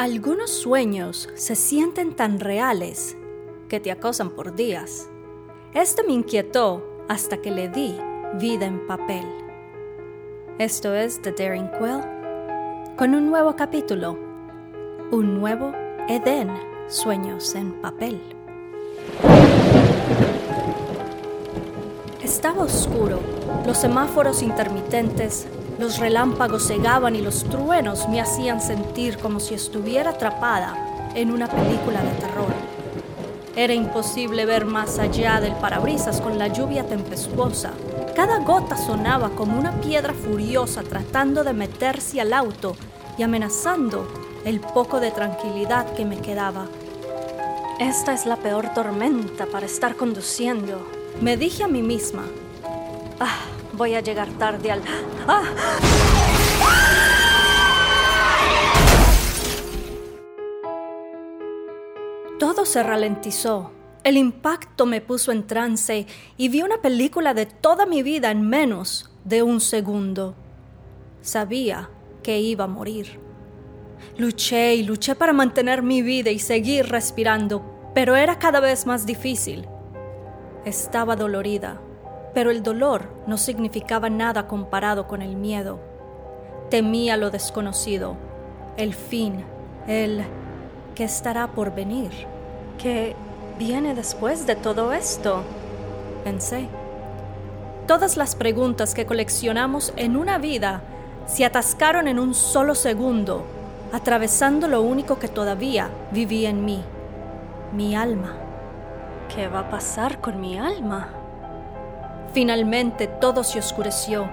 Algunos sueños se sienten tan reales que te acosan por días. Esto me inquietó hasta que le di vida en papel. Esto es The Daring Quill con un nuevo capítulo, un nuevo Edén, sueños en papel. Estaba oscuro, los semáforos intermitentes los relámpagos cegaban y los truenos me hacían sentir como si estuviera atrapada en una película de terror. Era imposible ver más allá del parabrisas con la lluvia tempestuosa. Cada gota sonaba como una piedra furiosa tratando de meterse al auto y amenazando el poco de tranquilidad que me quedaba. Esta es la peor tormenta para estar conduciendo, me dije a mí misma. Ah, Voy a llegar tarde al... ¡Ah! Todo se ralentizó. El impacto me puso en trance y vi una película de toda mi vida en menos de un segundo. Sabía que iba a morir. Luché y luché para mantener mi vida y seguir respirando, pero era cada vez más difícil. Estaba dolorida pero el dolor no significaba nada comparado con el miedo. Temía lo desconocido, el fin, el que estará por venir. ¿Qué viene después de todo esto? Pensé. Todas las preguntas que coleccionamos en una vida se atascaron en un solo segundo, atravesando lo único que todavía vivía en mí, mi alma. ¿Qué va a pasar con mi alma? Finalmente todo se oscureció.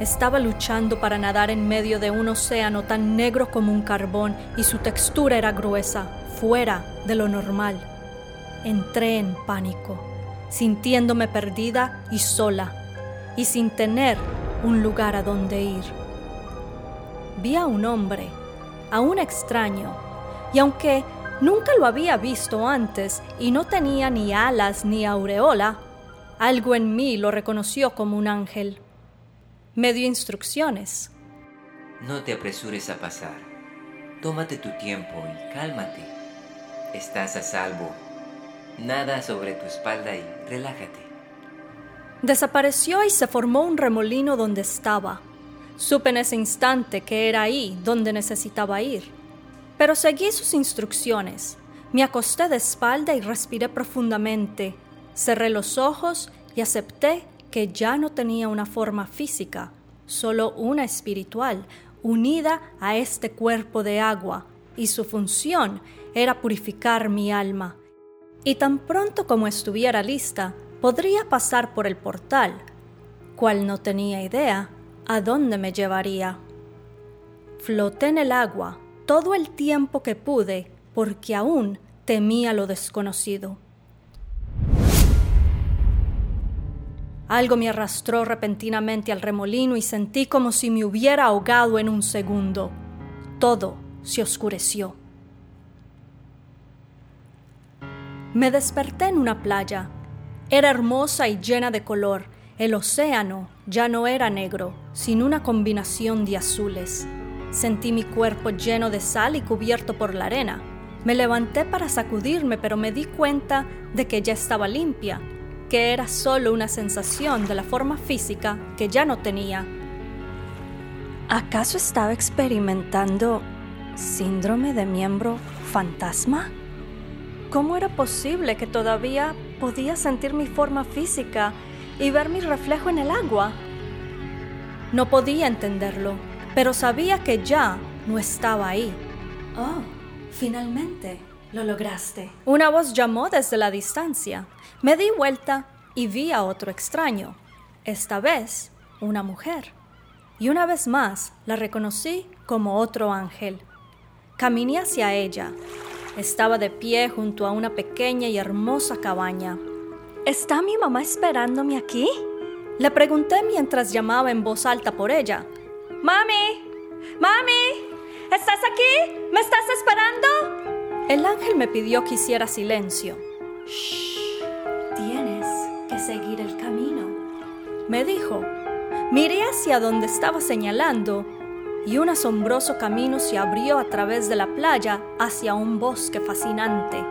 Estaba luchando para nadar en medio de un océano tan negro como un carbón y su textura era gruesa, fuera de lo normal. Entré en pánico, sintiéndome perdida y sola, y sin tener un lugar a donde ir. Vi a un hombre, a un extraño, y aunque nunca lo había visto antes y no tenía ni alas ni aureola, algo en mí lo reconoció como un ángel. Me dio instrucciones. No te apresures a pasar. Tómate tu tiempo y cálmate. Estás a salvo. Nada sobre tu espalda y relájate. Desapareció y se formó un remolino donde estaba. Supe en ese instante que era ahí donde necesitaba ir. Pero seguí sus instrucciones. Me acosté de espalda y respiré profundamente, Cerré los ojos y acepté que ya no tenía una forma física, solo una espiritual, unida a este cuerpo de agua, y su función era purificar mi alma. Y tan pronto como estuviera lista, podría pasar por el portal, cual no tenía idea a dónde me llevaría. Floté en el agua todo el tiempo que pude porque aún temía lo desconocido. Algo me arrastró repentinamente al remolino y sentí como si me hubiera ahogado en un segundo. Todo se oscureció. Me desperté en una playa. Era hermosa y llena de color. El océano ya no era negro, sino una combinación de azules. Sentí mi cuerpo lleno de sal y cubierto por la arena. Me levanté para sacudirme, pero me di cuenta de que ya estaba limpia que era solo una sensación de la forma física que ya no tenía. ¿Acaso estaba experimentando síndrome de miembro fantasma? ¿Cómo era posible que todavía podía sentir mi forma física y ver mi reflejo en el agua? No podía entenderlo, pero sabía que ya no estaba ahí. Oh, finalmente lo lograste. Una voz llamó desde la distancia. Me di vuelta y vi a otro extraño, esta vez una mujer. Y una vez más la reconocí como otro ángel. Caminé hacia ella. Estaba de pie junto a una pequeña y hermosa cabaña. ¿Está mi mamá esperándome aquí? Le pregunté mientras llamaba en voz alta por ella. ¡Mami! ¡Mami! ¿Estás aquí? ¿Me estás esperando? El ángel me pidió que hiciera silencio. Shh, tienes que seguir el camino, me dijo. Miré hacia donde estaba señalando y un asombroso camino se abrió a través de la playa hacia un bosque fascinante.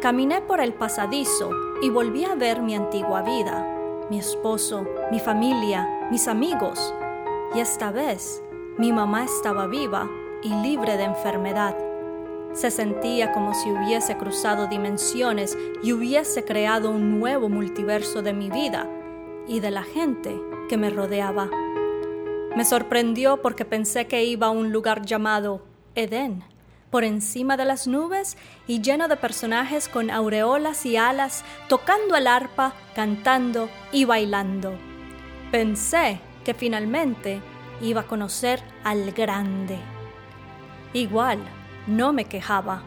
Caminé por el pasadizo y volví a ver mi antigua vida, mi esposo, mi familia, mis amigos. Y esta vez mi mamá estaba viva y libre de enfermedad. Se sentía como si hubiese cruzado dimensiones y hubiese creado un nuevo multiverso de mi vida y de la gente que me rodeaba. Me sorprendió porque pensé que iba a un lugar llamado Edén, por encima de las nubes y lleno de personajes con aureolas y alas, tocando el arpa, cantando y bailando. Pensé que finalmente iba a conocer al grande. Igual, no me quejaba.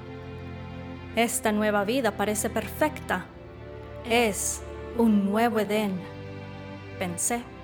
Esta nueva vida parece perfecta. Es un nuevo Edén, pensé.